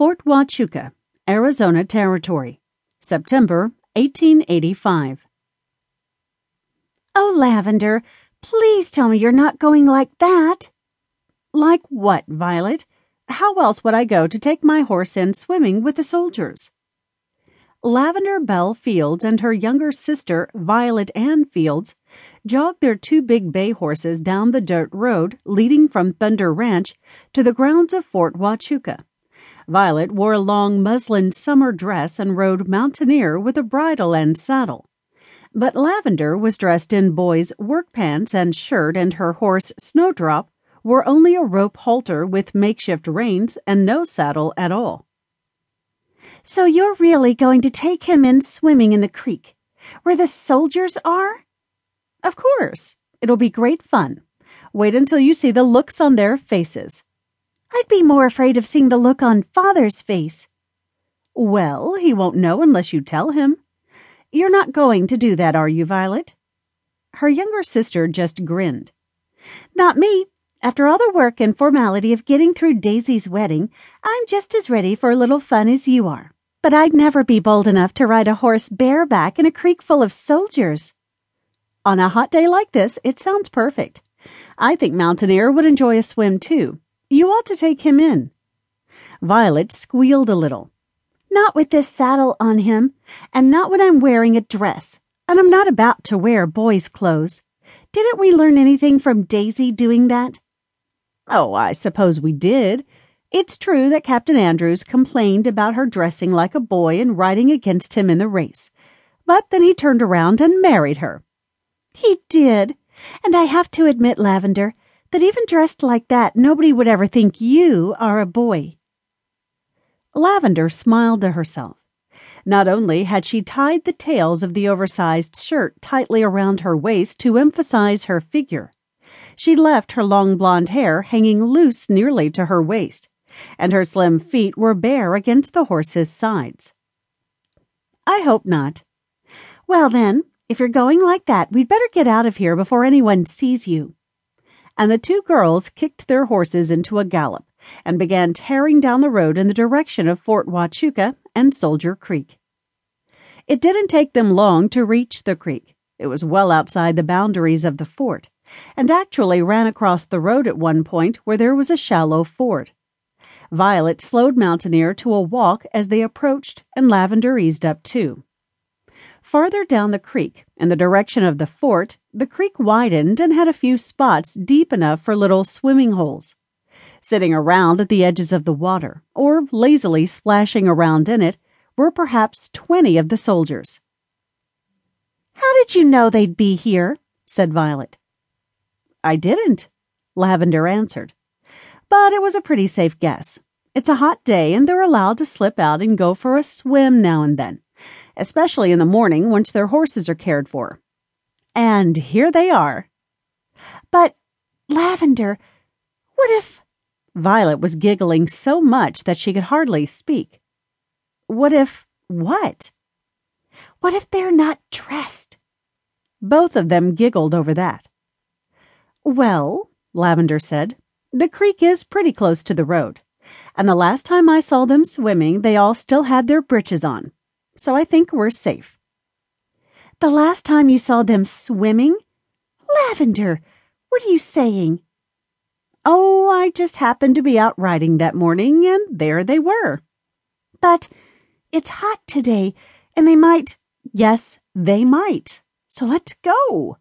Fort Huachuca, Arizona Territory, September 1885. Oh, Lavender, please tell me you're not going like that. Like what, Violet? How else would I go to take my horse in swimming with the soldiers? Lavender Belle Fields and her younger sister, Violet Ann Fields, jogged their two big bay horses down the dirt road leading from Thunder Ranch to the grounds of Fort Huachuca. Violet wore a long muslin summer dress and rode mountaineer with a bridle and saddle. But Lavender was dressed in boys' work pants and shirt, and her horse, Snowdrop, wore only a rope halter with makeshift reins and no saddle at all. So you're really going to take him in swimming in the creek, where the soldiers are? Of course. It'll be great fun. Wait until you see the looks on their faces. I'd be more afraid of seeing the look on Father's face. Well, he won't know unless you tell him. You're not going to do that, are you, Violet? Her younger sister just grinned. Not me. After all the work and formality of getting through Daisy's wedding, I'm just as ready for a little fun as you are. But I'd never be bold enough to ride a horse bareback in a creek full of soldiers. On a hot day like this, it sounds perfect. I think Mountaineer would enjoy a swim too. You ought to take him in. Violet squealed a little. Not with this saddle on him, and not when I'm wearing a dress, and I'm not about to wear boys' clothes. Didn't we learn anything from Daisy doing that? Oh, I suppose we did. It's true that Captain Andrews complained about her dressing like a boy and riding against him in the race. But then he turned around and married her. He did. And I have to admit, Lavender, that even dressed like that, nobody would ever think you are a boy. Lavender smiled to herself. Not only had she tied the tails of the oversized shirt tightly around her waist to emphasize her figure, she left her long blonde hair hanging loose nearly to her waist, and her slim feet were bare against the horse's sides. I hope not. Well, then, if you're going like that, we'd better get out of here before anyone sees you. And the two girls kicked their horses into a gallop and began tearing down the road in the direction of Fort Huachuca and Soldier Creek. It didn't take them long to reach the creek. It was well outside the boundaries of the fort, and actually ran across the road at one point where there was a shallow ford. Violet slowed Mountaineer to a walk as they approached, and Lavender eased up too. Farther down the creek, in the direction of the fort, the creek widened and had a few spots deep enough for little swimming holes. Sitting around at the edges of the water, or lazily splashing around in it, were perhaps twenty of the soldiers. How did you know they'd be here? said Violet. I didn't, Lavender answered. But it was a pretty safe guess. It's a hot day, and they're allowed to slip out and go for a swim now and then, especially in the morning once their horses are cared for. And here they are. But, Lavender, what if. Violet was giggling so much that she could hardly speak. What if what? What if they're not dressed? Both of them giggled over that. Well, Lavender said, the creek is pretty close to the road, and the last time I saw them swimming, they all still had their breeches on, so I think we're safe. The last time you saw them swimming? Lavender, what are you saying? Oh, I just happened to be out riding that morning, and there they were. But it's hot today, and they might. Yes, they might. So let's go.